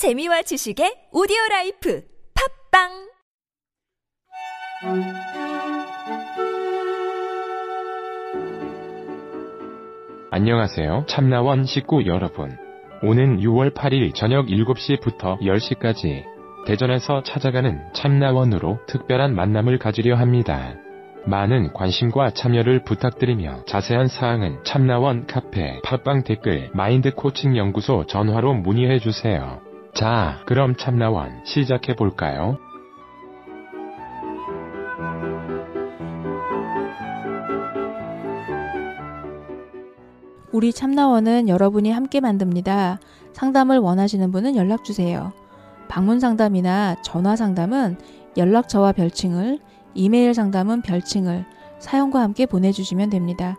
재미와 지식의 오디오 라이프 팟빵 안녕하세요. 참나원 식구 여러분. 오는 6월 8일 저녁 7시부터 10시까지 대전에서 찾아가는 참나원으로 특별한 만남을 가지려 합니다. 많은 관심과 참여를 부탁드리며 자세한 사항은 참나원 카페 팟빵 댓글 마인드 코칭 연구소 전화로 문의해 주세요. 자, 그럼 참나원 시작해 볼까요? 우리 참나원은 여러분이 함께 만듭니다. 상담을 원하시는 분은 연락 주세요. 방문 상담이나 전화 상담은 연락처와 별칭을, 이메일 상담은 별칭을 사연과 함께 보내주시면 됩니다.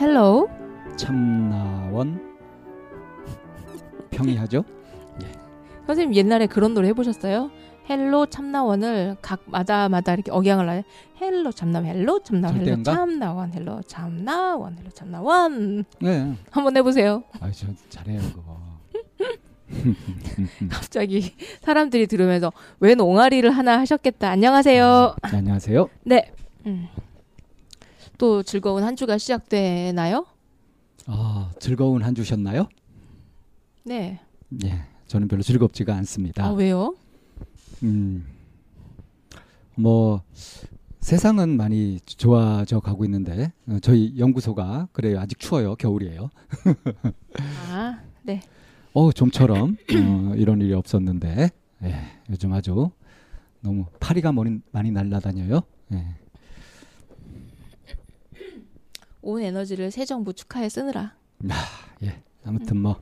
hello 참나원 평이하죠? 선생님 옛날에 그런 노래 해보셨어요? hello 참나원을 각 마다마다 이렇게 억양을 하요 hello 참나 hello 참나 hello? 참나원 hello 참나원 hello 참나원 네. 한번 해보세요. 아, 저 잘해요 그거. 갑자기 사람들이 들으면서 웬 옹알이를 하나 하셨겠다. 안녕하세요. 네, 안녕하세요. 네. 음. 또 즐거운 한 주가 시작되나요? 아, 즐거운 한 주셨나요? 네. 예. 저는 별로 즐겁지가 않습니다. 아 왜요? 음. 뭐 세상은 많이 좋아져 가고 있는데 어, 저희 연구소가 그래요. 아직 추워요. 겨울이에요. 아 네. 어, 좀처럼 어, 이런 일이 없었는데 예, 요즘 아주 너무 파리가 많이, 많이 날아다녀요. 예. 온 에너지를 새 정부 축하에 쓰느라. 예. 아무튼 뭐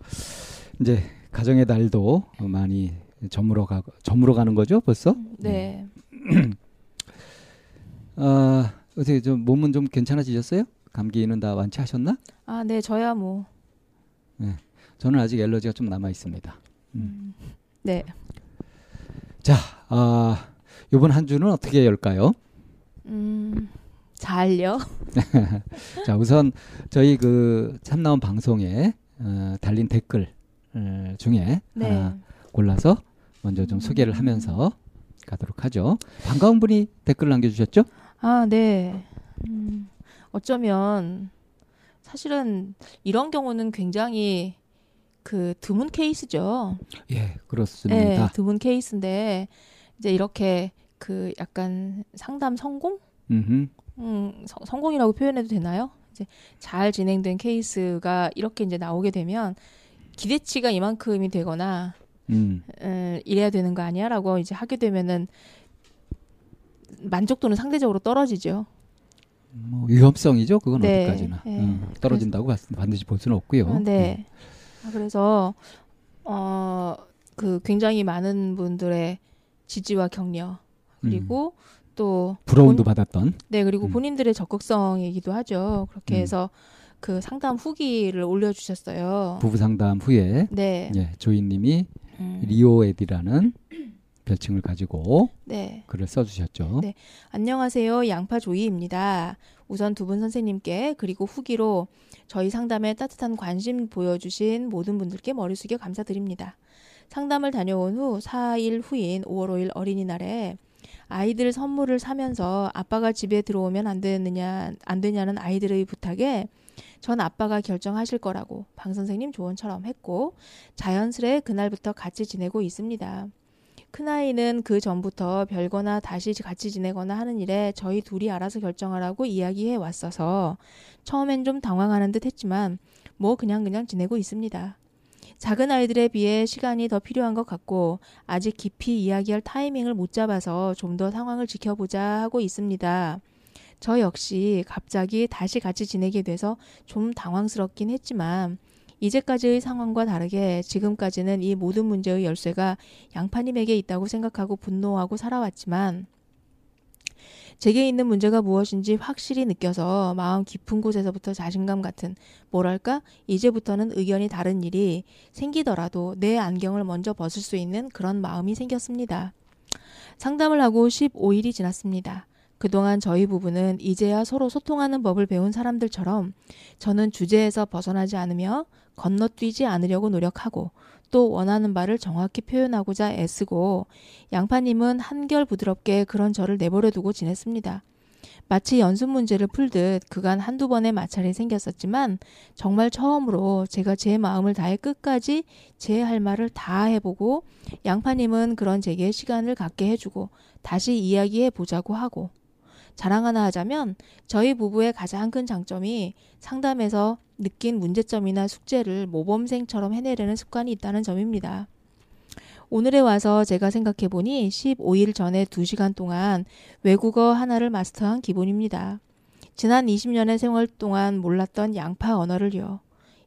이제 가정의 달도 많이 저물어 가 저물어 가는 거죠, 벌써? 네. 아, 어떻게 좀 몸은 좀 괜찮아지셨어요? 감기는 다 완치하셨나? 아 네. 저야 뭐. 저는 아직 엘러지가 좀 남아 있습니다. 음. 네. 자, 아, 이번 한 주는 어떻게 열까요? 음. 잘요. 자, 우선 저희 그 참나온 방송에 어, 달린 댓글 어, 중에 네. 하나 골라서 먼저 좀 소개를 하면서 가도록 하죠. 반가운 분이 댓글 남겨주셨죠? 아, 네. 음, 어쩌면 사실은 이런 경우는 굉장히 그 드문 케이스죠. 예, 그렇습니다. 네, 드문 케이스인데 이제 이렇게 그 약간 상담 성공? 음흠. 음, 서- 성공이라고 표현해도 되나요? 이제 잘 진행된 케이스가 이렇게 이제 나오게 되면 기대치가 이만큼이 되거나 음, 음, 이래야 되는 거 아니야라고 이제 하게 되면은 만족도는 상대적으로 떨어지죠. 뭐 위험성이죠. 그건 네, 어디까지나 네. 음, 떨어진다고 봤- 반드시 볼 수는 없고요. 아, 네. 아, 그래서 어 그 굉장히 많은 분들의 지지와 격려 그리고 또 음, 부러움도 본- 받았던. 네 그리고 음. 본인들의 적극성이기도 하죠. 그렇게 음. 해서 그 상담 후기를 올려주셨어요. 부부 상담 후에 네. 예, 조이님이 음, 리오에디라는 별칭을 가지고 네. 글을 써주셨죠. 네. 안녕하세요. 양파 조이입니다. 우선 두 분 선생님께 그리고 후기로 저희 상담에 따뜻한 관심 보여주신 모든 분들께 머리 숙여 감사드립니다. 상담을 다녀온 후 4일 후인 5월 5일 어린이날에 아이들 선물을 사면서 아빠가 집에 들어오면 안 되느냐 안 되냐는 아이들의 부탁에 전 아빠가 결정하실 거라고 방 선생님 조언처럼 했고 자연스레 그날부터 같이 지내고 있습니다. 큰아이는 그 전부터 별거나 다시 같이 지내거나 하는 일에 저희 둘이 알아서 결정하라고 이야기해 왔어서 처음엔 좀 당황하는 듯 했지만 뭐 그냥 그냥 지내고 있습니다. 작은 아이들에 비해 시간이 더 필요한 것 같고 아직 깊이 이야기할 타이밍을 못 잡아서 좀 더 상황을 지켜보자 하고 있습니다. 저 역시 갑자기 다시 같이 지내게 돼서 좀 당황스럽긴 했지만 이제까지의 상황과 다르게 지금까지는 이 모든 문제의 열쇠가 양파님에게 있다고 생각하고 분노하고 살아왔지만 제게 있는 문제가 무엇인지 확실히 느껴서 마음 깊은 곳에서부터 자신감 같은 뭐랄까 이제부터는 의견이 다른 일이 생기더라도 내 안경을 먼저 벗을 수 있는 그런 마음이 생겼습니다. 상담을 하고 15일이 지났습니다. 그동안 저희 부부는 이제야 서로 소통하는 법을 배운 사람들처럼 저는 주제에서 벗어나지 않으며 건너뛰지 않으려고 노력하고 또 원하는 바를 정확히 표현하고자 애쓰고 양파님은 한결 부드럽게 그런 저를 내버려 두고 지냈습니다. 마치 연습 문제를 풀듯 그간 한두 번의 마찰이 생겼었지만 정말 처음으로 제가 제 마음을 다해 끝까지 제 할 말을 다 해보고 양파님은 그런 제게 시간을 갖게 해주고 다시 이야기해 보자고 하고 자랑 하나 하자면 저희 부부의 가장 큰 장점이 상담에서 느낀 문제점이나 숙제를 모범생처럼 해내려는 습관이 있다는 점입니다. 오늘에 와서 제가 생각해 보니 15일 전에 2시간 동안 외국어 하나를 마스터한 기분입니다. 지난 20년의 생활 동안 몰랐던 양파 언어를요.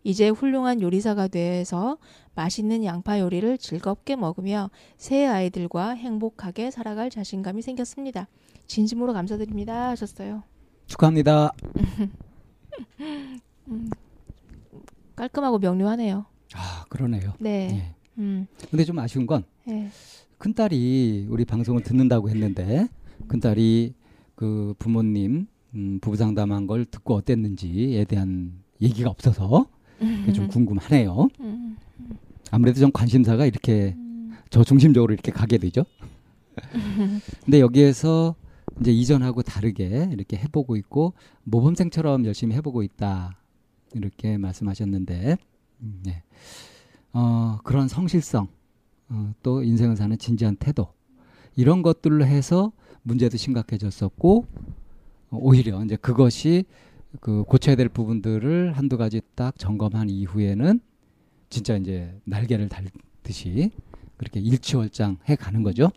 이제 훌륭한 요리사가 돼서 맛있는 양파 요리를 즐겁게 먹으며 새 아이들과 행복하게 살아갈 자신감이 생겼습니다. 진심으로 감사드립니다 하셨어요. 축하합니다. 깔끔하고 명료하네요. 아 그러네요. 네. 예. 음. 근데 좀 아쉬운 건 네. 큰딸이 우리 방송을 듣는다고 했는데 큰딸이 그 부모님 음, 부부 상담한 걸 듣고 어땠는지에 대한 얘기가 없어서 좀 궁금하네요. 음. 아무래도 좀 관심사가 이렇게 음. 저 중심적으로 이렇게 가게 되죠. 근데 여기에서 이제 이전하고 다르게 이렇게 해보고 있고 모범생처럼 열심히 해보고 있다 이렇게 말씀하셨는데 음, 네. 어, 그런 성실성 어, 또 인생을 사는 진지한 태도 이런 것들로 해서 문제도 심각해졌었고 어, 오히려 이제 그것이 그 고쳐야 될 부분들을 한두 가지 딱 점검한 이후에는 진짜 이제 날개를 달듯이 그렇게 일치월장 해 가는 거죠.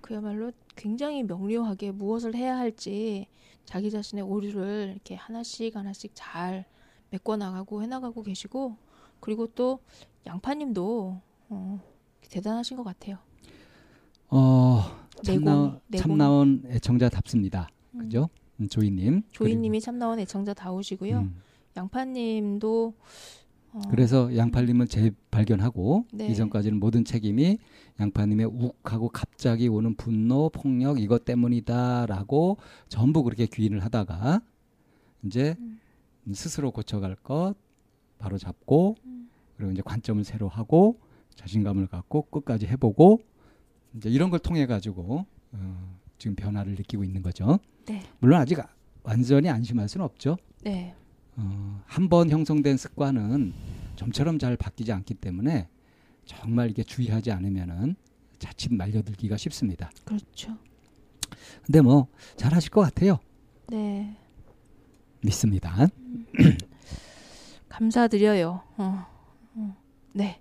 그야말로 굉장히 명료하게 무엇을 해야 할지 자기 자신의 오류를 이렇게 하나씩 하나씩 잘 메꿔 나가고 해 나가고 계시고 그리고 또 양파님도 어, 대단하신 것 같아요. 어, 참, 내공이, 나, 내공이. 참 나온 애청자답습니다. 그죠? 음, 조이님. 조이님이 참 나온 애청자 다우시고요. 음, 양파님도 어, 그래서 양팔님을 재발견하고 네. 이전까지는 모든 책임이 양파님의 욱하고 갑자기 오는 분노, 폭력 이것 때문이다라고 전부 그렇게 귀인을 하다가 이제 음. 스스로 고쳐갈 것 바로 잡고 음. 그리고 이제 관점을 새로 하고 자신감을 갖고 끝까지 해보고 이제 이런 걸 통해 가지고 어, 지금 변화를 느끼고 있는 거죠. 네. 물론 아직 아- 완전히 안심할 수는 없죠. 네. 어, 한 번 형성된 습관은 좀처럼 잘 바뀌지 않기 때문에 정말 이게 주의하지 않으면은 자칫 말려들기가 쉽습니다. 그렇죠. 근데 뭐 잘하실 것 같아요. 네. 믿습니다. 감사드려요. 어, 어, 네.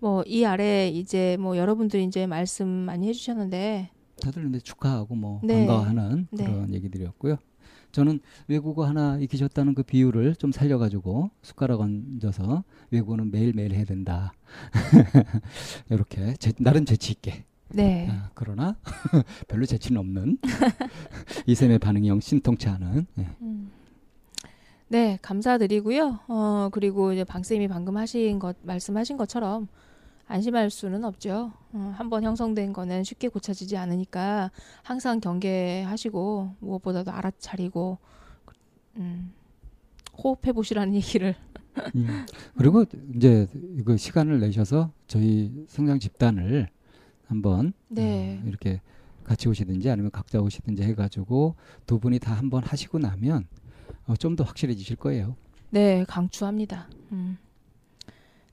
뭐 이 아래 이제 뭐 여러분들이 이제 말씀 많이 해주셨는데 다들 근데 축하하고 뭐 네. 반가워하는 네. 그런 얘기들이었고요. 저는 외국어 하나 익히셨다는 그 비유를 좀 살려가지고 숟가락 얹어서 외국어는 매일 매일 해야 된다. 이렇게 제, 나름 재치 있게. 네. 아, 그러나 별로 재치는 없는 이샘의 반응이 영 신통치 않은. 예. 음. 네, 감사드리고요. 어, 그리고 이제 방쌤이 방금 하신 것, 말씀하신 것처럼 안심할 수는 없죠. 어, 한번 형성된 거는 쉽게 고쳐지지 않으니까 항상 경계하시고 무엇보다도 알아차리고, 음, 호흡해 보시라는 얘기를. 음. 그리고 이제 이거 시간을 내셔서 저희 성장 집단을 한번 네. 어, 이렇게 같이 오시든지 아니면 각자 오시든지 해가지고 두 분이 다 한번 하시고 나면 어, 좀 더 확실해지실 거예요. 네, 강추합니다. 음.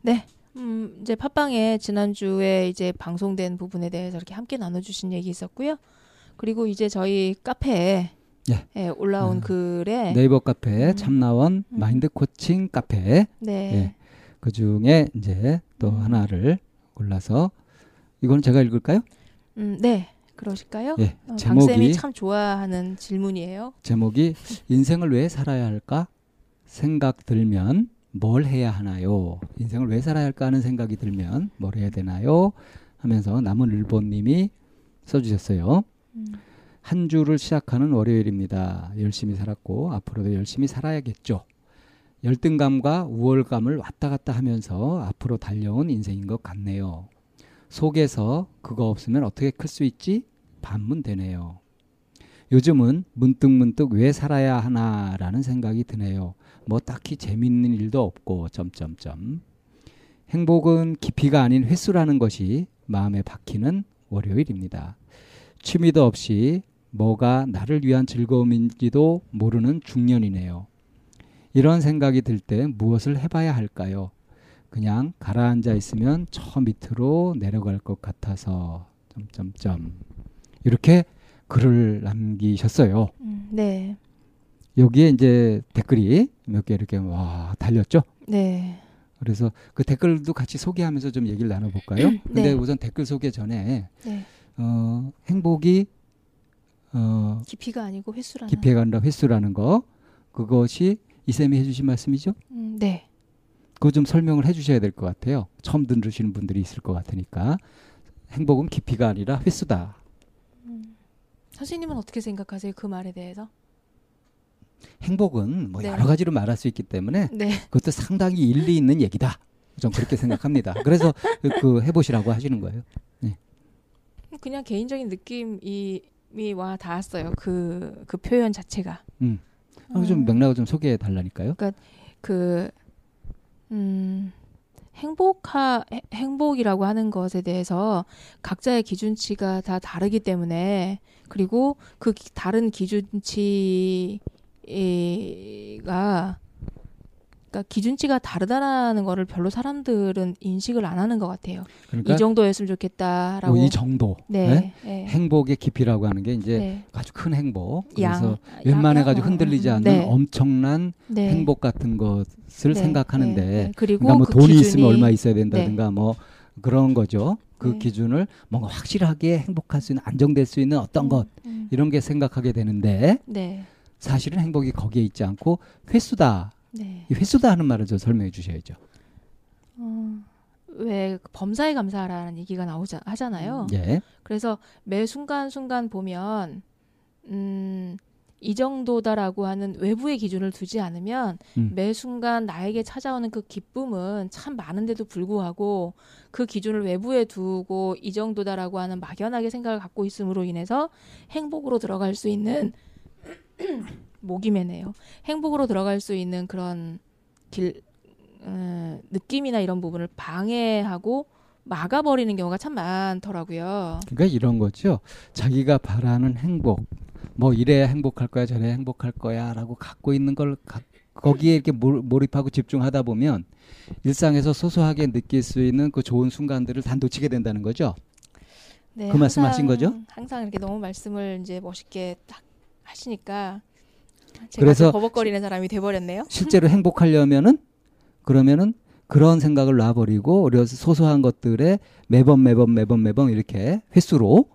네. 음, 이제 팟빵에 지난주에 이제 방송된 부분에 대해서 이렇게 함께 나눠주신 얘기 있었고요. 그리고 이제 저희 카페에 예. 예, 올라온 음. 글에 네이버 카페 음. 참나원 음. 마인드 코칭 카페 네. 예. 그 중에 이제 또 음. 하나를 골라서 이건 제가 읽을까요? 음, 네. 그러실까요? 예. 어, 제목이 참 좋아하는 질문이에요. 제목이 인생을 왜 살아야 할까 생각 들면 뭘 해야 하나요? 인생을 왜 살아야 할까 하는 생각이 들면 뭘 해야 되나요? 하면서 남은 일본님이 써주셨어요. 음. 한 주를 시작하는 월요일입니다. 열심히 살았고 앞으로도 열심히 살아야겠죠. 열등감과 우월감을 왔다 갔다 하면서 앞으로 달려온 인생인 것 같네요. 속에서 그거 없으면 어떻게 클 수 있지? 반문되네요. 요즘은 문득문득 왜 살아야 하나라는 생각이 드네요. 뭐 딱히 재밌는 일도 없고 점점점. 행복은 깊이가 아닌 횟수라는 것이 마음에 박히는 월요일입니다. 취미도 없이 뭐가 나를 위한 즐거움인지도 모르는 중년이네요. 이런 생각이 들 때 무엇을 해봐야 할까요? 그냥 가라앉아 있으면 저 밑으로 내려갈 것 같아서 점점점 이렇게 글을 남기셨어요. 음, 네. 여기에 이제 댓글이 몇 개 이렇게 와 달렸죠. 네. 그래서 그 댓글도 같이 소개하면서 좀 얘기를 나눠볼까요? 근데 네. 우선 댓글 소개 전에 네. 어, 행복이 어, 깊이가 아니고 횟수라는. 깊이에 간다 횟수라는 거 그것이 이 쌤이 해주신 말씀이죠? 음, 네. 그거 좀 설명을 해주셔야 될 것 같아요. 처음 들으시는 분들이 있을 것 같으니까 행복은 깊이가 아니라 횟수다. 선생님은 어떻게 생각하세요? 그 말에 대해서? 행복은 뭐 네. 여러 가지로 말할 수 있기 때문에 네. 그것도 상당히 일리 있는 얘기다. 전 그렇게 생각합니다. 그래서 그, 그 해보시라고 하시는 거예요. 그냥 개인적인 느낌이 와 닿았어요. 그, 그 표현 자체가. 음. 아, 좀 음. 맥락을 좀 소개해 달라니까요. 그, 음, 행복하, 해- 행복이라고 하는 것에 대해서 각자의 기준치가 다 다르기 때문에, 그리고 그 기- 다른 기준치 가, 그러니까 기준치가 다르다라는 거를 별로 사람들은 인식을 안 하는 것 같아요. 그러니까 이 정도였으면 좋겠다라고. 뭐이 정도. 네. 네? 네. 행복의 깊이라고 하는 게 이제 네. 아주 큰 행복. 양. 그래서 양- 웬만해 양- 가지고 흔들리지 않는 네. 엄청난 네. 행복 같은 것을 네, 생각하는데. 그리고 그러니까 뭐 그 돈이 기준이- 있으면 얼마 있어야 된다든가 뭐 그런 거죠. 그 네. 기준을 뭔가 확실하게 행복할 수 있는 안정될 수 있는 어떤 것 음, 이런 게 생각하게 되는데 네. 사실은 행복이 거기에 있지 않고 횟수다. 네. 이 횟수다 하는 말을 좀 설명해 주셔야죠. 어, 왜 범사에 감사하라는 얘기가 나오자 하잖아요. 예. 그래서 매 순간 순간 보면 음, 이 정도다라고 하는 외부의 기준을 두지 않으면 음. 매 순간 나에게 찾아오는 그 기쁨은 참 많은데도 불구하고 그 기준을 외부에 두고 이 정도다라고 하는 막연하게 생각을 갖고 있음으로 인해서 행복으로 들어갈 수 있는 목이 매네요. 행복으로 들어갈 수 있는 그런 길 음, 느낌이나 이런 부분을 방해하고 막아버리는 경우가 참 많더라고요. 그러니까 이런 거죠. 자기가 바라는 행복, 뭐 이래야 행복할 거야, 저래야 행복할 거야라고 갖고 있는 걸 가- 거기에 이렇게 몰- 몰입하고 집중하다 보면 일상에서 소소하게 느낄 수 있는 그 좋은 순간들을 다 놓치게 된다는 거죠. 네, 그 말씀하신 항상- 거죠? 항상 이렇게 너무 말씀을 이제 멋있게 딱 하시니까 제가 그래서 또 버벅거리는 사람이 돼버렸네요. 실제로 행복하려면은 그러면은 그런 생각을 놔버리고 우리가 소소한 것들에 매번 매번 매번 매번 이렇게 횟수로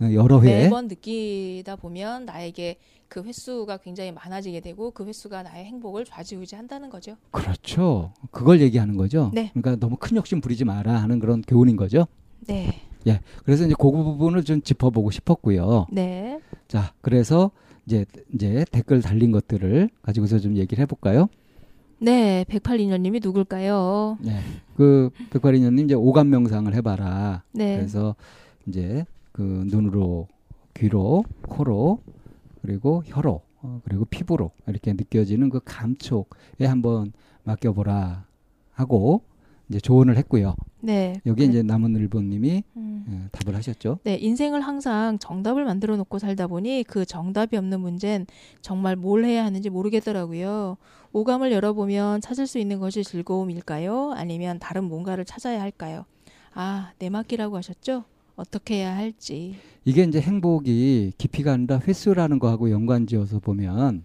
어, 여러 회 매번 느끼다 보면 나에게 그 횟수가 굉장히 많아지게 되고 그 횟수가 나의 행복을 좌지우지한다는 거죠. 그렇죠. 그걸 얘기하는 거죠. 네. 그러니까 너무 큰 욕심 부리지 마라 하는 그런 교훈인 거죠. 네, 그래서 이제 그 부분을 좀 짚어보고 싶었고요. 네, 자, 그래서 이제 이제 댓글 달린 것들을 가지고서 좀 얘기를 해볼까요? 네. 108인연님이 누굴까요? 네. 그 백발인연님 이제 오감 명상을 해봐라. 네, 그래서 이제 그 눈으로, 귀로, 코로, 그리고 혀로, 어, 그리고 피부로 이렇게 느껴지는 그 감촉에 한번 맡겨보라 하고 이제 조언을 했고요. 네. 여기에 그- 이제 남은 일본님이 음. 예, 답을 하셨죠. 네, 인생을 항상 정답을 만들어 놓고 살다 보니 그 정답이 없는 문제는 정말 뭘 해야 하는지 모르겠더라고요. 오감을 열어보면 찾을 수 있는 것이 즐거움일까요? 아니면 다른 뭔가를 찾아야 할까요? 아, 내맡기라고 하셨죠? 어떻게 해야 할지. 이게 이제 행복이 깊이가 아니라 횟수라는 거하고 연관지어서 보면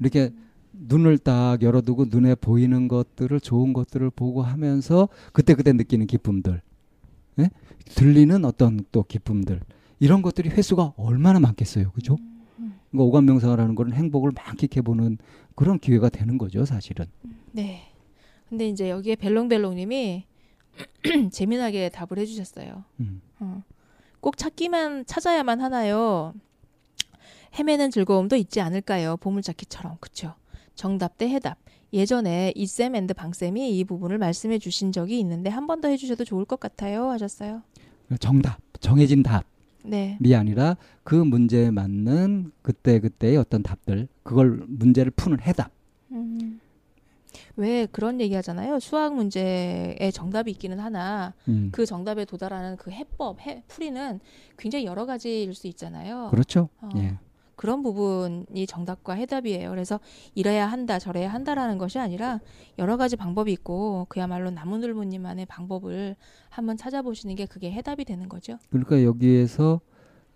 이렇게 눈을 딱 열어두고 눈에 보이는 것들을 좋은 것들을 보고 하면서 그때그때 느끼는 기쁨들 예? 들리는 어떤 또 기쁨들 이런 것들이 횟수가 얼마나 많겠어요 그죠 그러니까 오감 명상을 하는 거는 행복을 만끽해 보는 그런 기회가 되는 거죠 사실은 네. 근데 이제 여기에 벨롱벨롱님이 재미나게 답을 해주셨어요. 음. 어. 꼭 찾기만 찾아야만 하나요? 헤매는 즐거움도 있지 않을까요? 보물찾기처럼 그쵸? 정답 대 해답. 예전에 이쌤 and 방쌤이 이 부분을 말씀해 주신 적이 있는데 한 번 더 해주셔도 좋을 것 같아요 하셨어요. 정답, 정해진 답이 네. 아니라 그 문제에 맞는 그때 그때의 어떤 답들, 그걸 문제를 푸는 해답. 음. 왜 그런 얘기 하잖아요. 수학 문제에 정답이 있기는 하나 음. 그 정답에 도달하는 그 해법, 해, 풀이는 굉장히 여러 가지일 수 있잖아요. 그렇죠. 어. 예. 그런 부분이 정답과 해답이에요. 그래서 이래야 한다, 저래야 한다라는 것이 아니라 여러 가지 방법이 있고 그야말로 나무늘보님만의 방법을 한번 찾아보시는 게 그게 해답이 되는 거죠. 그러니까 여기에서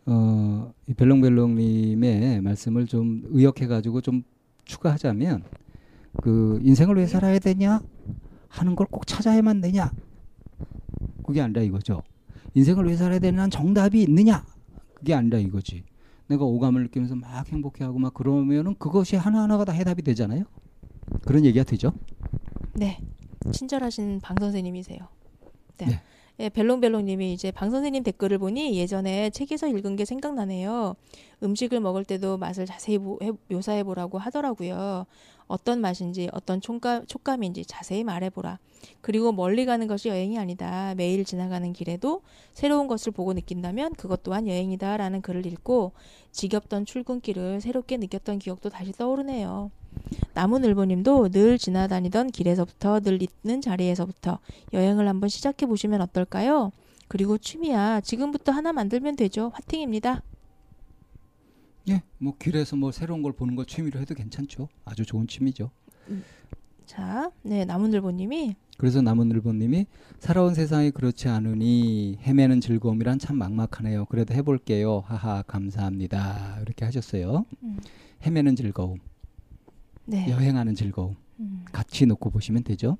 어, 이 벨롱벨롱님의 말씀을 좀 의역해가지고 좀 추가하자면 그 인생을 왜 살아야 되냐 하는 걸 꼭 찾아야만 되냐 그게 아니라 이거죠. 인생을 왜 살아야 되는 정답이 있느냐 그게 아니라 이거지. 내가 오감을 느끼면서 막 행복해하고 막 그러면은 그것이 하나하나가 다 해답이 되잖아요. 그런 얘기가 되죠. 네. 친절하신 방 선생님이세요. 네. 네. 예, 벨롱벨롱님이 이제 방 선생님 댓글을 보니 예전에 책에서 읽은 게 생각나네요. 음식을 먹을 때도 맛을 자세히 모- 해- 묘사해 보라고 하더라고요. 어떤 맛인지 어떤 촉감, 촉감인지 자세히 말해보라. 그리고 멀리 가는 것이 여행이 아니다. 매일 지나가는 길에도 새로운 것을 보고 느낀다면 그것 또한 여행이다 라는 글을 읽고 지겹던 출근길을 새롭게 느꼈던 기억도 다시 떠오르네요. 나무늘보님도 늘 지나다니던 길에서부터 늘 있는 자리에서부터 여행을 한번 시작해 보시면 어떨까요? 그리고 취미야 지금부터 하나 만들면 되죠. 화팅입니다. 예, 뭐 길에서 뭐 새로운 걸 보는 거 취미로 해도 괜찮죠. 아주 좋은 취미죠. 자, 네 나무늘보님이 그래서 남은늘보님이 살아온 세상이 그렇지 않으니 헤매는 즐거움이란 참 막막하네요. 그래도 해볼게요. 하하 감사합니다. 이렇게 하셨어요. 음. 헤매는 즐거움, 네. 여행하는 즐거움 음, 같이 놓고 보시면 되죠.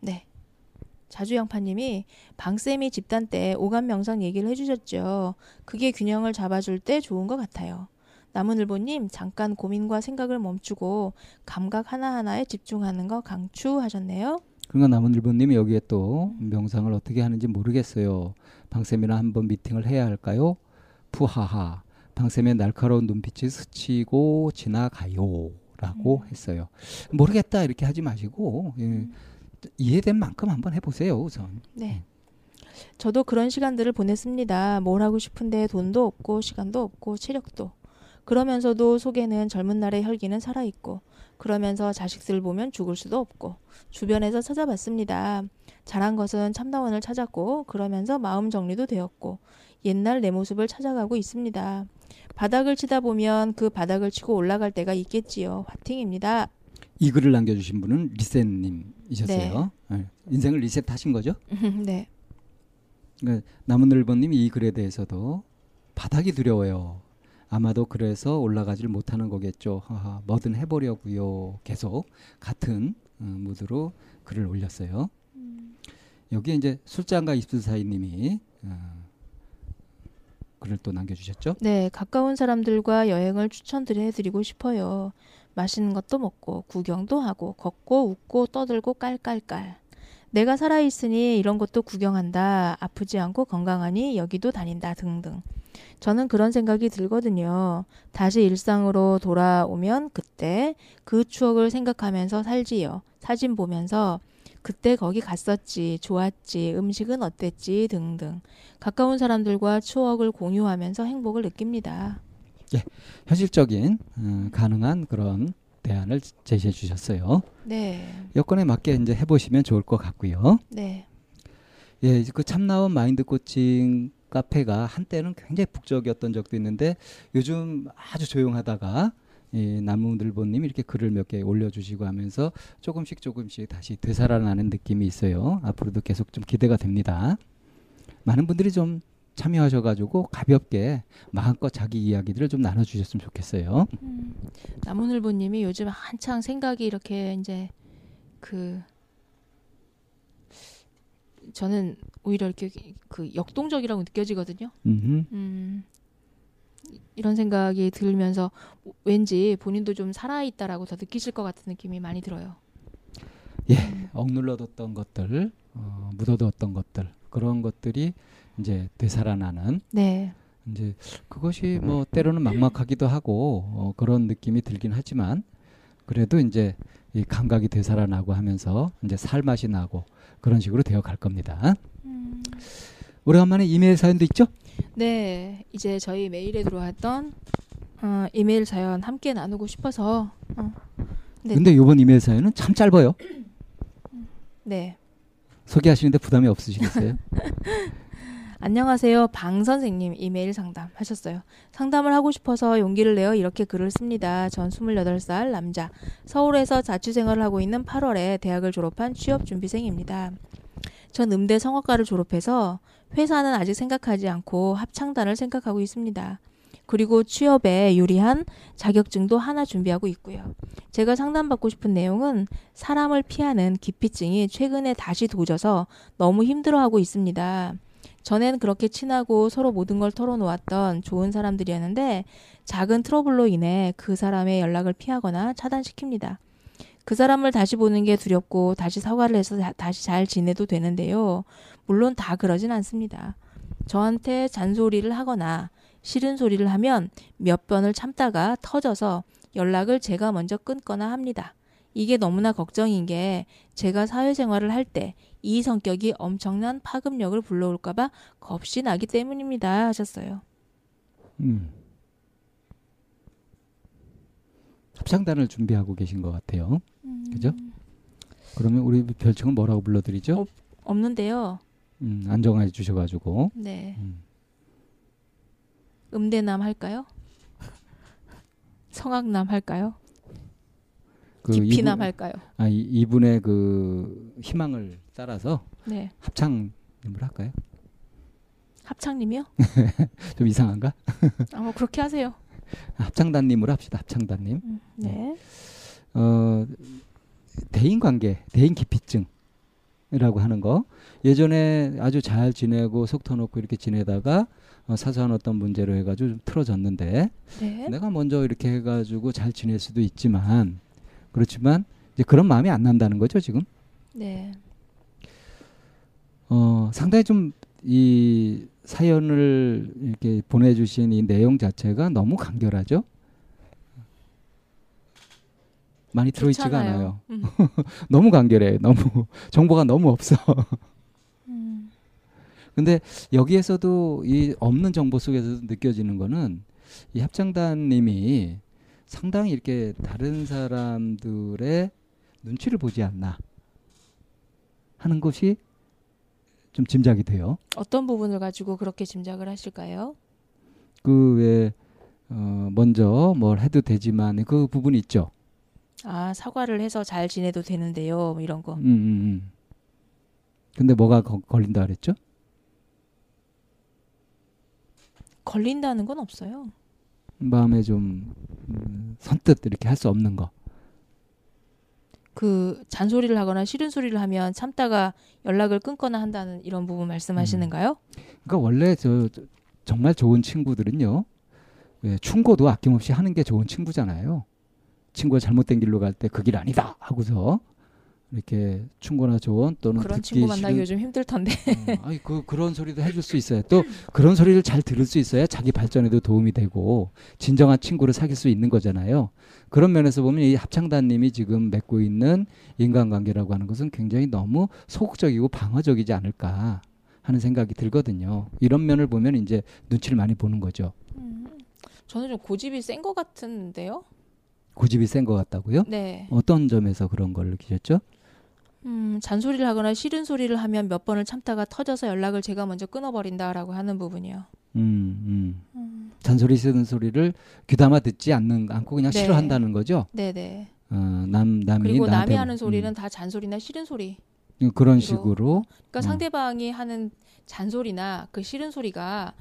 네. 자주영파님이 방쌤이 집단 때 오감 명상 얘기를 해주셨죠. 그게 균형을 잡아줄 때 좋은 것 같아요. 나무늘보님 잠깐 고민과 생각을 멈추고 감각 하나하나에 집중하는 거 강추하셨네요. 그러니까 남은늘보님이 여기에 또 명상을 어떻게 하는지 모르겠어요. 방쌤이랑 한번 미팅을 해야 할까요? 푸하하. 방쌤의 날카로운 눈빛이 스치고 지나가요라고 했어요. 모르겠다 이렇게 하지 마시고 예, 이해된 만큼 한번 해보세요 우선. 네. 저도 그런 시간들을 보냈습니다. 뭘 하고 싶은데 돈도 없고 시간도 없고 체력도. 그러면서도 속에는 젊은 날의 혈기는 살아있고 그러면서 자식들 보면 죽을 수도 없고 주변에서 찾아봤습니다. 잘한 것은 참나원을 찾았고 그러면서 마음 정리도 되었고 옛날 내 모습을 찾아가고 있습니다. 바닥을 치다 보면 그 바닥을 치고 올라갈 때가 있겠지요. 화팅입니다. 이 글을 남겨주신 분은 리셋님 이셨어요. 예, 인생을 리셋하신 거죠. 네. 그러니까 남은늘보님 이 글에 대해서도 바닥이 두려워요. 아마도 그래서 올라가질 못하는 거겠죠. 하하, 뭐든 해보려고요. 계속 같은 어, 무드로 글을 올렸어요. 여기에 이제 술장가 입술사이님이 어, 글을 또 남겨주셨죠. 네, 가까운 사람들과 여행을 추천드려드리고 싶어요. 맛있는 것도 먹고, 구경도 하고, 걷고, 웃고, 떠들고, 깔깔깔. 내가 살아있으니 이런 것도 구경한다. 아프지 않고 건강하니 여기도 다닌다. 등등. 저는 그런 생각이 들거든요. 다시 일상으로 돌아오면 그때 그 추억을 생각하면서 살지요. 사진 보면서 그때 거기 갔었지, 좋았지, 음식은 어땠지 등등. 가까운 사람들과 추억을 공유하면서 행복을 느낍니다. 현실적인 어, 가능한 그런 대안을 제시해 주셨어요. 네, 여건에 맞게 이제 해보시면 좋을 것 같고요. 네, 예, 그 참나원 마인드 코칭 카페가 한때는 굉장히 북적이었던 적도 있는데 요즘 아주 조용하다가 예, 남문들보님 이렇게 글을 몇 개 올려주시고 하면서 조금씩 조금씩 다시 되살아나는 느낌이 있어요. 앞으로도 계속 좀 기대가 됩니다. 많은 분들이 좀 참여하셔가지고 가볍게 마음껏 자기 이야기들을 좀 나눠주셨으면 좋겠어요. 나무늘보님이 요즘 한창 생각이 이렇게 이제 그 저는 오히려 이렇게 그 역동적이라고 느껴지거든요. 음흠. 음, 이런 생각이 들면서 왠지 본인도 좀 살아있다라고 더 느끼실 것 같은 느낌이 많이 들어요. 억눌러뒀던 것들, 어, 묻어뒀던 것들 그런 것들이 이제 되살아나는 네. 이제 그것이 뭐 때로는 막막하기도 하고 어, 그런 느낌이 들긴 하지만 그래도 이제 이 감각이 되살아나고 하면서 이제 살맛이 나고 그런 식으로 되어 갈 겁니다. 오래간만에 이메일 사연도 있죠? 네, 이제 저희 메일에 들어왔던 어, 이메일 사연 함께 나누고 싶어서 어, 네. 근데 이번 이메일 사연은 참 짧아요. 네. 소개하시는데 부담이 없으시겠어요? 안녕하세요. 방 선생님 이메일 상담 하셨어요. 상담을 하고 싶어서 용기를 내어 이렇게 글을 씁니다. 전 28살 남자. 서울에서 자취 생활을 하고 있는 8월에 대학을 졸업한 취업 준비생입니다. 전 음대 성악과를 졸업해서 회사는 아직 생각하지 않고 합창단을 생각하고 있습니다. 그리고 취업에 유리한 자격증도 하나 준비하고 있고요. 제가 상담받고 싶은 내용은 사람을 피하는 기피증이 최근에 다시 도져서 너무 힘들어하고 있습니다. 전엔 그렇게 친하고 서로 모든 걸 털어놓았던 좋은 사람들이었는데 작은 트러블로 인해 그 사람의 연락을 피하거나 차단시킵니다. 그 사람을 다시 보는 게 두렵고 다시 사과를 해서 다- 다시 잘 지내도 되는데요. 물론 다 그러진 않습니다. 저한테 잔소리를 하거나 싫은 소리를 하면 몇 번을 참다가 터져서 연락을 제가 먼저 끊거나 합니다. 이게 너무나 걱정인 게 제가 사회생활을 할 때 이 성격이 엄청난 파급력을 불러올까봐 겁이 나기 때문입니다. 하셨어요. 음. 합창단을 준비하고 계신 것 같아요. 그죠? 그러면 우리 별칭은 뭐라고 불러드리죠? 어. 없는데요. 음, 안정해 주셔가지고 네. 음. 음대남 할까요? 성악남 할까요? 그 깊이남 이분, 할까요? 아, 이, 이분의 그 희망을 따라서 네. 합창님을 할까요? 합창님이요? 좀 이상한가? 아, 뭐 그렇게 하세요. 합창단님으로 합시다. 합창단님. 음, 네. 어, 대인 관계, 대인 기피증이라고 하는 거. 예전에 아주 잘 지내고 속 터놓고 이렇게 지내다가 어, 사소한 어떤 문제로 해가지고 좀 틀어졌는데 네. 내가 먼저 이렇게 해가지고 잘 지낼 수도 있지만 그렇지만 이제 그런 마음이 안 난다는 거죠 지금. 네. 어, 상당히 좀 이 사연을 이렇게 보내주신 이 내용 자체가 너무 간결하죠. 많이 들어있지가. 않아요. 음. 너무 간결해. 너무 정보가 너무 없어. 음. 근데 여기에서도 이 없는 정보 속에서도 느껴지는 거는 이 합창단님이 상당히 이렇게 다른 사람들의 눈치를 보지 않나 하는 것이 좀 짐작이 돼요. 어떤 부분을 가지고 그렇게 짐작을 하실까요? 그왜 어, 먼저 뭘 해도 되지만 그 부분 있죠. 아, 사과를 해서 잘 지내도 되는데요. 뭐 이런 거. 음, 음, 음. 근데 뭐가 거- 걸린다 그랬죠? 걸린다는 건 없어요. 마음에 좀 음, 선뜻 이렇게 할 수 없는 거. 그 잔소리를 하거나 싫은 소리를 하면 참다가 연락을 끊거나 한다는 이런 부분 말씀하시는가요? 그러니까 원래 저, 저- 정말 좋은 친구들은요. 왜 충고도 아낌없이 하는 게 좋은 친구잖아요. 친구가 잘못된 길로 갈 때 그 길 아니다 하고서 이렇게 충고나 조언 또는 그런 친구 만나기 싫은 요즘 힘들 텐데. 어, 아니 그 그런 소리도 해줄 수 있어요. 또 그런 소리를 잘 들을 수 있어야 자기 발전에도 도움이 되고 진정한 친구를 사귈 수 있는 거잖아요. 그런 면에서 보면 이 합창단님이 지금 맺고 있는 인간관계라고 하는 것은 굉장히 너무 소극적이고 방어적이지 않을까 하는 생각이 들거든요. 이런 면을 보면 이제 눈치를 많이 보는 거죠. 음, 저는 좀 고집이 센 것 같은데요. 고집이 센 것 같다고요? 네. 어떤 점에서 그런 걸 느끼셨죠? 음, 잔소리를 하거나 싫은 소리를 하면 몇 번을 참다가 터져서 연락을 제가 먼저 끊어버린다라고 하는 부분이요. 음, 음. 잔소리 쓰는 소리를 귀담아 듣지 않는 않고 그냥 네. 싫어한다는 거죠. 네 네. 어, 남 남이 그리고 남이 하는 소리는 음, 다 잔소리나 싫은 소리. 그런 이거- 식으로 그러니까 음. 상대방이 하는 잔소리나 그 싫은 소리가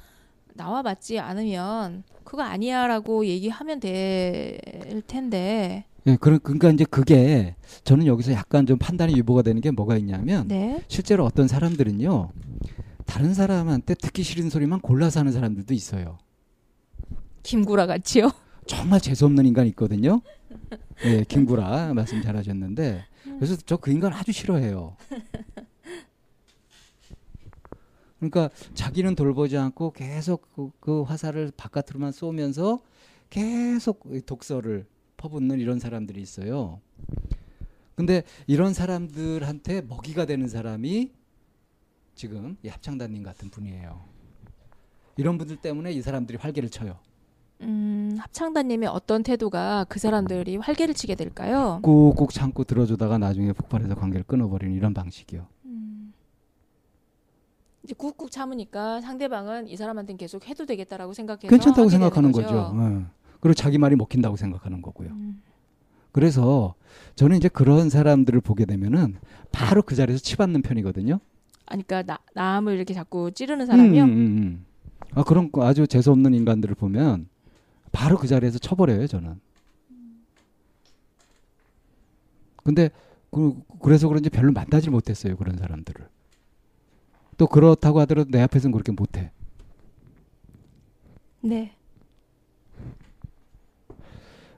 나와 맞지 않으면 그거 아니야라고 얘기하면 될 텐데. 예, 그러, 그러니까 이제 그게 저는 여기서 약간 좀 판단이 유보가 되는 게 뭐가 있냐면 네. 실제로 어떤 사람들은요 다른 사람한테 듣기 싫은 소리만 골라서 하는 사람들도 있어요. 김구라 같지요? 정말 재수 없는 인간이 있거든요. 예, 김구라 말씀 잘하셨는데 그래서 저 그 인간 아주 싫어해요. 그러니까 자기는 돌보지 않고 계속 그, 그 화살을 바깥으로만 쏘면서 계속 이 독서를 퍼붓는 이런 사람들이 있어요. 근데 이런 사람들한테 먹이가 되는 사람이 지금 이 합창단님 같은 분이에요. 이런 분들 때문에 이 사람들이 활개를 쳐요. 음, 합창단님의 어떤 태도가 그 사람들이 활개를 치게 될까요? 꾹꾹 참고 들어주다가 나중에 폭발해서 관계를 끊어버리는 이런 방식이요. 음, 이제 꾹꾹 참으니까 상대방은 이 사람한테는 계속 해도 되겠다라고 생각해서 괜찮다고 생각하는 거죠. 예. 그리고 자기 말이 먹힌다고 생각하는 거고요. 음, 그래서 저는 이제 그런 사람들을 보게 되면은 바로 그 자리에서 치받는 편이거든요. 아니, 그러니까 나, 남을 이렇게 자꾸 찌르는 사람이요. 음, 음, 음. 아 그런 거 아주 재수 없는 인간들을 보면 바로 그 자리에서 쳐버려요 저는. 근데 그, 그래서 그런지 별로 만나지 못했어요 그런 사람들을. 또 그렇다고 하더라도 내 앞에서는 그렇게 못해. 네.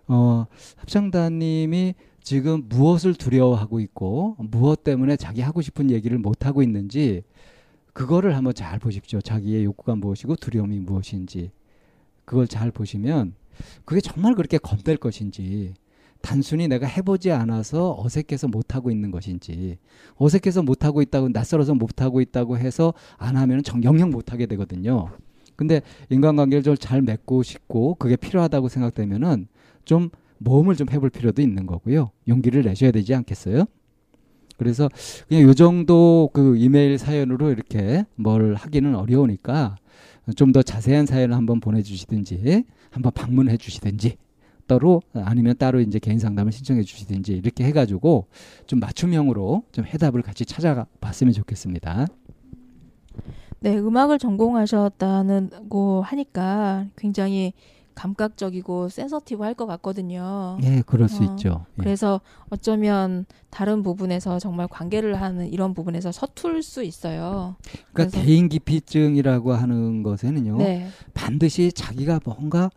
어, 합창단님이 지금 무엇을 두려워하고 있고 무엇 때문에 자기 하고 싶은 얘기를 못 하고 있는지 그거를 한번 잘 보십시오. 자기의 욕구가 무엇이고 두려움이 무엇인지 그걸 잘 보시면 그게 정말 그렇게 겁될 것인지 단순히 내가 해보지 않아서 어색해서 못 하고 있는 것인지 어색해서 못 하고 있다고 낯설어서 못 하고 있다고 해서 안 하면 정 영영 못 하게 되거든요. 근데 인간관계를 좀 잘 맺고 싶고 그게 필요하다고 생각되면은 좀 모험을 좀 해볼 필요도 있는 거고요. 용기를 내셔야 되지 않겠어요? 그래서 그냥 요 정도 그 이메일 사연으로 이렇게 뭘 하기는 어려우니까 좀 더 자세한 사연을 한번 보내주시든지 한번 방문해 주시든지 따로 아니면 따로 이제 개인 상담을 신청해 주시든지 이렇게 해가지고 좀 맞춤형으로 좀 해답을 같이 찾아봤으면 좋겠습니다. 네, 음악을 전공하셨다고 하니까 굉장히 감각적이고 센서티브 할 것 같거든요. 예, 그럴 수 어, 있죠. 예. 그래서 어쩌면 다른 부분에서 정말 관계를 하는 이런 부분에서 서툴 수 있어요. 그러니까 대인 기피증이라고 하는 것에는요. 네. 반드시 자기가 뭔가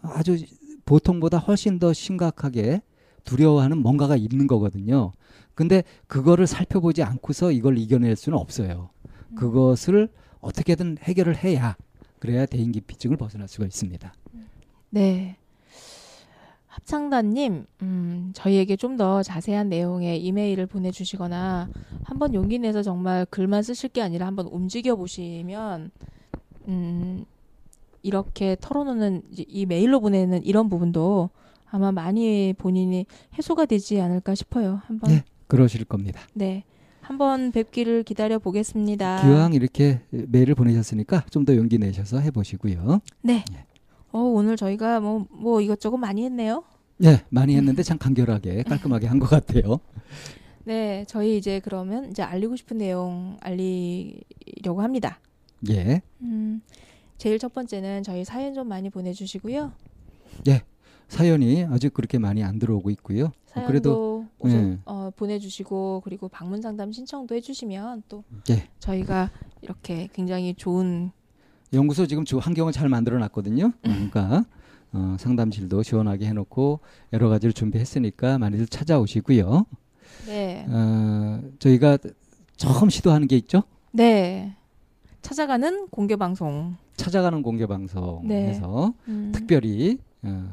아주 보통보다 훨씬 더 심각하게 두려워하는 뭔가가 있는 거거든요. 근데 그거를 살펴보지 않고서 이걸 이겨낼 수는 없어요. 그것을 어떻게든 해결을 해야 그래야 대인기피증을 벗어날 수가 있습니다. 네. 합창단님, 음, 저희에게 좀 더 자세한 내용의 이메일을 보내주시거나 한번 용기 내서 정말 글만 쓰실 게 아니라 한번 움직여 보시면, 음, 이렇게 털어놓는 이 메일로 보내는 이런 부분도 아마 많이 본인이 해소가 되지 않을까 싶어요. 한번 네. 그러실 겁니다. 네. 한번 뵙기를 기다려 보겠습니다. 기왕 이렇게 메일을 보내셨으니까 좀 더 용기 내셔서 해보시고요. 네. 예. 어, 오늘 저희가 뭐, 뭐 이것저것 많이 했네요. 예, 많이 했는데 참 간결하게 깔끔하게 한 것 같아요. 네, 저희 이제 그러면 이제 알리고 싶은 내용 알리려고 합니다. 예, 음, 제일 첫 번째는 저희 사연 좀 많이 보내주시고요. 사연이 아직 그렇게 많이 안 들어오고 있고요. 사연도 그래도 예. 어, 보내주시고 그리고 방문 상담 신청도 해주시면 또 예. 저희가 이렇게 굉장히 좋은 연구소 지금 주 환경을 잘 만들어 놨거든요. 그러니까 어, 상담실도 시원하게 해놓고 여러 가지를 준비했으니까 많이들 찾아오시고요. 네, 어, 저희가 처음 시도하는 게 있죠. 네 찾아가는 공개 방송. 찾아가는 공개 방송에서 음, 특별히 어,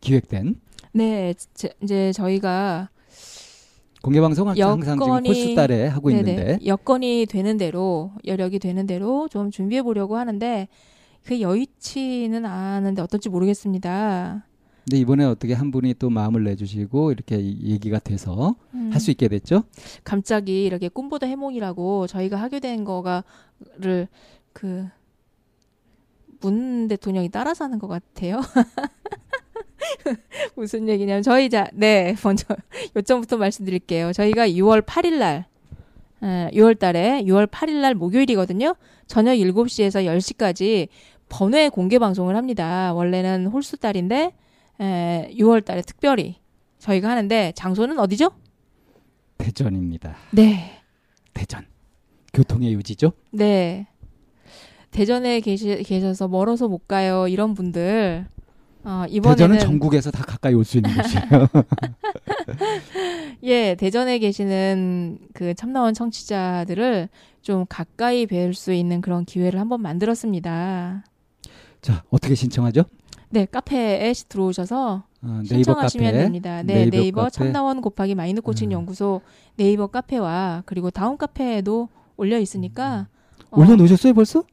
기획된 네, 제, 이제 저희가 공개 방송은 항상 지금 여건이- 홀수달에 하고 네네. 있는데 여건이 되는 대로 여력이 되는 대로 좀 준비해 보려고 하는데 그 여의치는 않은데 어떨지 모르겠습니다. 근데 이번에 어떻게 한 분이 또 마음을 내주시고 이렇게 이- 얘기가 돼서 음, 할수 있게 됐죠. 갑자기 이렇게 꿈보다 해몽이라고 저희가 하게 된 거가를 그 문 대통령이 따라서 하는 것 같아요. 무슨 얘기냐면 저희 자, 네 먼저 요점부터 말씀드릴게요. 저희가 6월 8일 날, 6월 달에 6월 8일 날 목요일이거든요. 저녁 7시에서 10시까지 번외 공개 방송을 합니다. 원래는 홀수 달인데 6월 달에 특별히 저희가 하는데 장소는 어디죠? 대전입니다. 네. 대전 교통의 유지죠. 네. 대전에 계시, 계셔서 멀어서 못 가요. 이런 분들 어, 이번에는 대전은 전국에서 다 가까이 올 수 있는 곳이에요. 예, 대전에 계시는 그 참나원 청취자들을 좀 가까이 뵐 수 있는 그런 기회를 한번 만들었습니다. 자, 어떻게 신청하죠? 네, 카페에 들어오셔서 어, 네이버 신청하시면 카페. 됩니다. 네, 네이버, 네이버 카페. 참나원 곱하기 마이너 코칭 음. 연구소 네이버 카페와 그리고 다운 카페에도 올려 있으니까 어, 올려 놓으셨어요 벌써?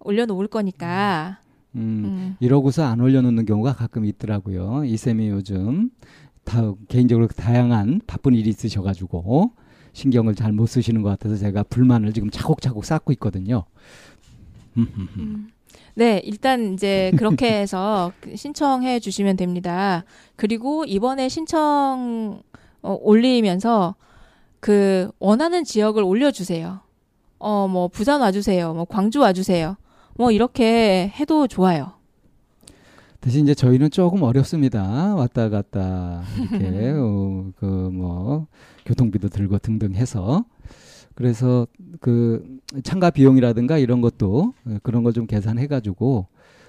올려 놓을 거니까 음, 음, 이러고서 안 올려놓는 경우가 가끔 있더라고요. 이 쌤이 요즘 다 개인적으로 다양한 바쁜 일이 있으셔가지고 신경을 잘 못 쓰시는 것 같아서 제가 불만을 지금 차곡차곡 쌓고 있거든요. 음. 네, 일단 이제 그렇게 해서 그 신청해 주시면 됩니다. 그리고 이번에 신청 어, 올리면서 그 원하는 지역을 올려주세요. 어, 뭐 부산 와주세요. 뭐 광주 와주세요. 뭐 이렇게 해도 좋아요. 대신 이제 저희는 조금 어렵습니다. 왔다 갔다 이렇게 어, 그뭐 교통비도 들고 등등 해서 그래서 그 참가 비용이라든가 이런 것도 어, 그런 걸 좀 계산해 가지고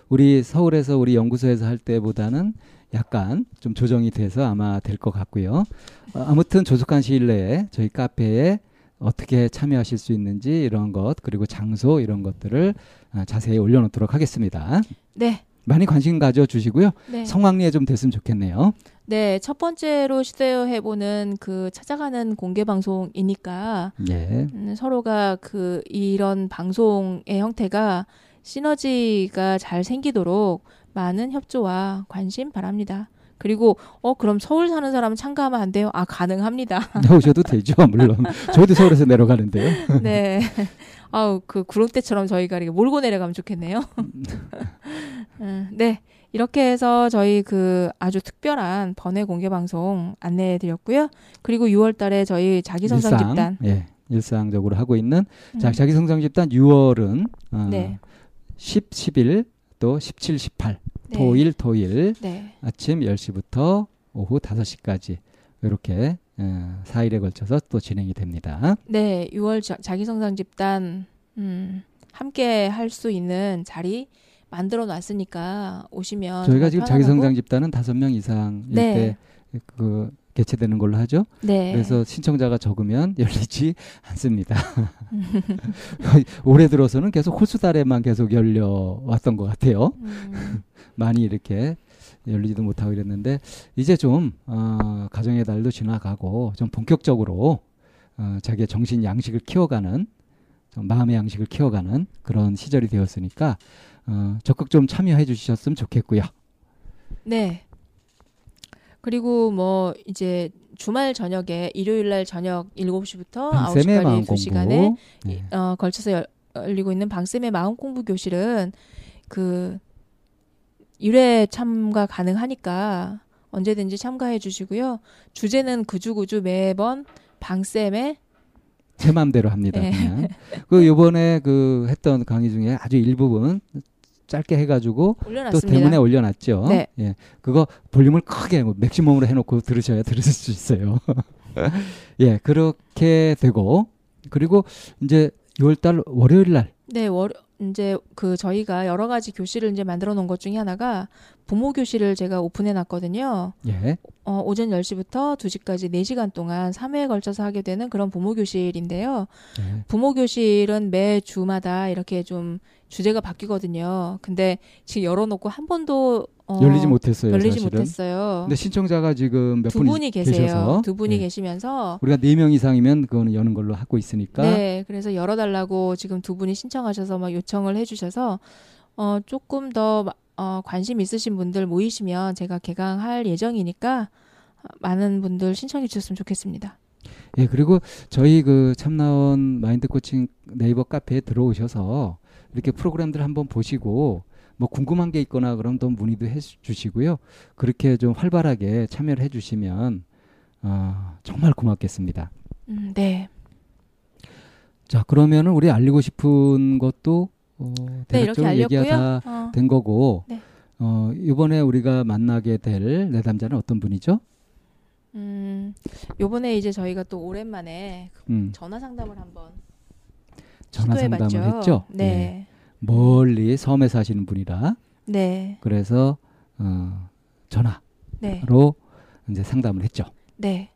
우리 서울에서 우리 연구소에서 할 때보다는 약간 좀 조정이 돼서 아마 될 것 같고요. 어, 아무튼 조속한 시일 내에 저희 카페에 어떻게 참여하실 수 있는지 이런 것 그리고 장소 이런 것들을 아, 자세히 올려놓도록 하겠습니다. 네. 많이 관심 가져주시고요. 네. 성황리에 좀 됐으면 좋겠네요. 네, 첫 번째로 시도해보는 그 찾아가는 공개 방송이니까 예. 음, 서로가 그 이런 방송의 형태가 시너지가 잘 생기도록 많은 협조와 관심 바랍니다. 그리고 어 그럼 서울 사는 사람은 참가하면 안 돼요? 아 가능합니다. 나오셔도 되죠, 물론. 저희도 서울에서 내려가는데요. 네. 아우 그 구름 때처럼 저희가 이렇게 몰고 내려가면 좋겠네요. 음, 네. 이렇게 해서 저희 그 아주 특별한 번외 공개 방송 안내해 드렸고요. 그리고 6월 달에 저희 자기성장 일상, 집단 예, 일상적으로 하고 있는 음, 자, 자기 성장 집단 6월은 어, 네. 10, 11, 또 17, 18 네. 토일, 토일 네. 아침 10시부터 오후 5시까지 이렇게 어, 4일에 걸쳐서 또 진행이 됩니다. 네, 6월 자, 자기성장 집단 음, 함께 할 수 있는 자리 만들어 놨으니까 오시면 저희가 지금 아, 편안하고- 자기성장 집단은 5명 이상일 네. 때그 개최되는 걸로 하죠. 네. 그래서 신청자가 적으면 열리지 않습니다. 올해 들어서는 계속 홀수달에만 계속 열려 왔던 것 같아요. 음, 많이 이렇게 열리지도 못하고 이랬는데 이제 좀 어, 가정의 달도 지나가고 좀 본격적으로 어, 자기의 정신 양식을 키워가는 좀 마음의 양식을 키워가는 그런 시절이 되었으니까 어, 적극 좀 참여해 주셨으면 좋겠고요. 네. 그리고 뭐 이제 주말 저녁에 일요일 날 저녁 7시부터 방쌤의 9시까지 마음 2시간에 공부. 네. 어, 걸쳐서 열, 열리고 있는 방쌤의 마음 공부 교실은 그 1회 참가 가능하니까 언제든지 참가해 주시고요. 주제는 그주그주 매번 방쌤의 제 마음대로 합니다. 네. 그냥 그 요번에 그 했던 강의 중에 아주 일부분 짧게 해가지고 또 올려놨습니다. 대문에 올려놨죠. 네. 예, 그거 볼륨을 크게 뭐 맥시멈으로 해놓고 들으셔야 들으실 수 있어요. 예, 그렇게 되고 그리고 이제 6월달 월요일 날 네, 월 이제 그 저희가 여러 가지 교실을 이제 만들어 놓은 것 중에 하나가 부모 교실을 제가 오픈해 놨거든요. 예, 어, 오전 10시부터 2시까지 4시간 동안 3회에 걸쳐서 하게 되는 그런 부모 교실인데요. 예. 부모 교실은 매 주마다 이렇게 좀 주제가 바뀌거든요. 근데 지금 열어 놓고 한 번도 어, 열리지 못했어요. 열리지 사실은. 못했어요. 근데 신청자가 지금 몇 두 분이 계세요. 계셔서 두 분이 예. 계시면서 우리가 네 명 이상이면 그거는 여는 걸로 하고 있으니까 네, 그래서 열어달라고 지금 두 분이 신청하셔서 막 요청을 해주셔서 어, 조금 더 마- 어, 관심 있으신 분들 모이시면 제가 개강할 예정이니까 어, 많은 분들 신청해 주셨으면 좋겠습니다. 예, 그리고 저희 그 참나원 마인드 코칭 네이버 카페에 들어오셔서 이렇게 프로그램들 한번 보시고 뭐 궁금한 게 있거나 그럼 또 문의도 해 주시고요. 그렇게 좀 활발하게 참여를 해 주시면 어, 정말 고맙겠습니다. 음, 네. 자, 그러면은 우리 알리고 싶은 것도 어, 네, 이렇게 대략적으로 얘기가 알렸고요. 다 어, 된 거고 네. 어, 이번에 우리가 만나게 될 내담자는 어떤 분이죠? 음, 요번에 이제 저희가 또 오랜만에 음, 전화 상담을 한번 전화 시도해봤죠. 상담을 했죠. 예. 네. 멀리 섬에 사시는 분이라 네. 그래서 어, 전화로 네. 이제 상담을 했죠. 네.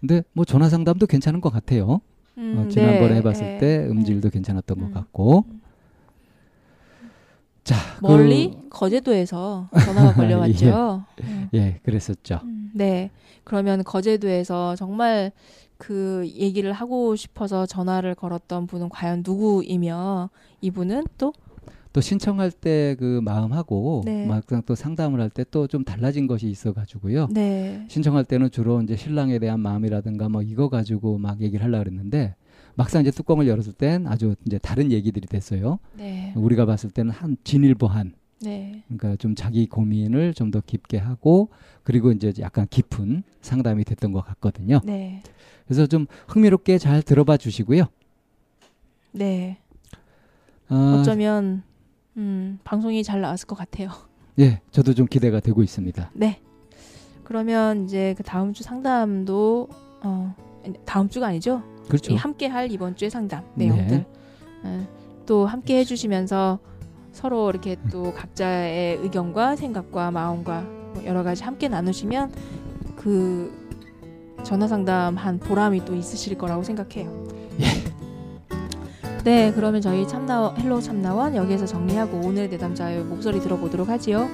근데 뭐 전화 상담도 괜찮은 것 같아요. 음, 어, 지난번에 네. 해봤을 네. 때 음질도 괜찮았던 음. 것 같고. 자, 멀리 그, 거제도에서 전화가 걸려왔죠. 음. 예, 그랬었죠. 음, 네. 그러면 거제도에서 정말 그 얘기를 하고 싶어서 전화를 걸었던 분은 과연 누구이며 이분은 또 또 신청할 때 그 마음하고 네. 막상 또 상담을 할 때 또 좀 달라진 것이 있어가지고요. 네. 신청할 때는 주로 이제 신랑에 대한 마음이라든가 뭐 이거 가지고 막 얘기를 하려고 그랬는데 막상 이제 뚜껑을 열었을 땐 아주 이제 다른 얘기들이 됐어요. 네. 우리가 봤을 때는 한 진일보한 네. 그러니까 좀 자기 고민을 좀 더 깊게 하고 그리고 이제 약간 깊은 상담이 됐던 것 같거든요. 네. 그래서 좀 흥미롭게 잘 들어봐 주시고요. 네. 아, 어쩌면 음, 방송이 잘 나왔을 것 같아요. 예, 저도 좀 기대가 되고 있습니다. 네. 그러면 이제 그 다음 주 상담도 어 다음 주가 아니죠? 그렇죠. 이 함께 할 이번 주의 상담 네. 내용들 예, 또 함께 해주시면서 서로 이렇게 또 각자의 의견과 생각과 마음과 뭐 여러 가지 함께 나누시면 그 전화 상담한 보람이 또 있으실 거라고 생각해요. 네, 그러면 저희 참나 Hello 참나원 여기에서 정리하고 오늘의 대담자의 목소리 들어보도록 하지요.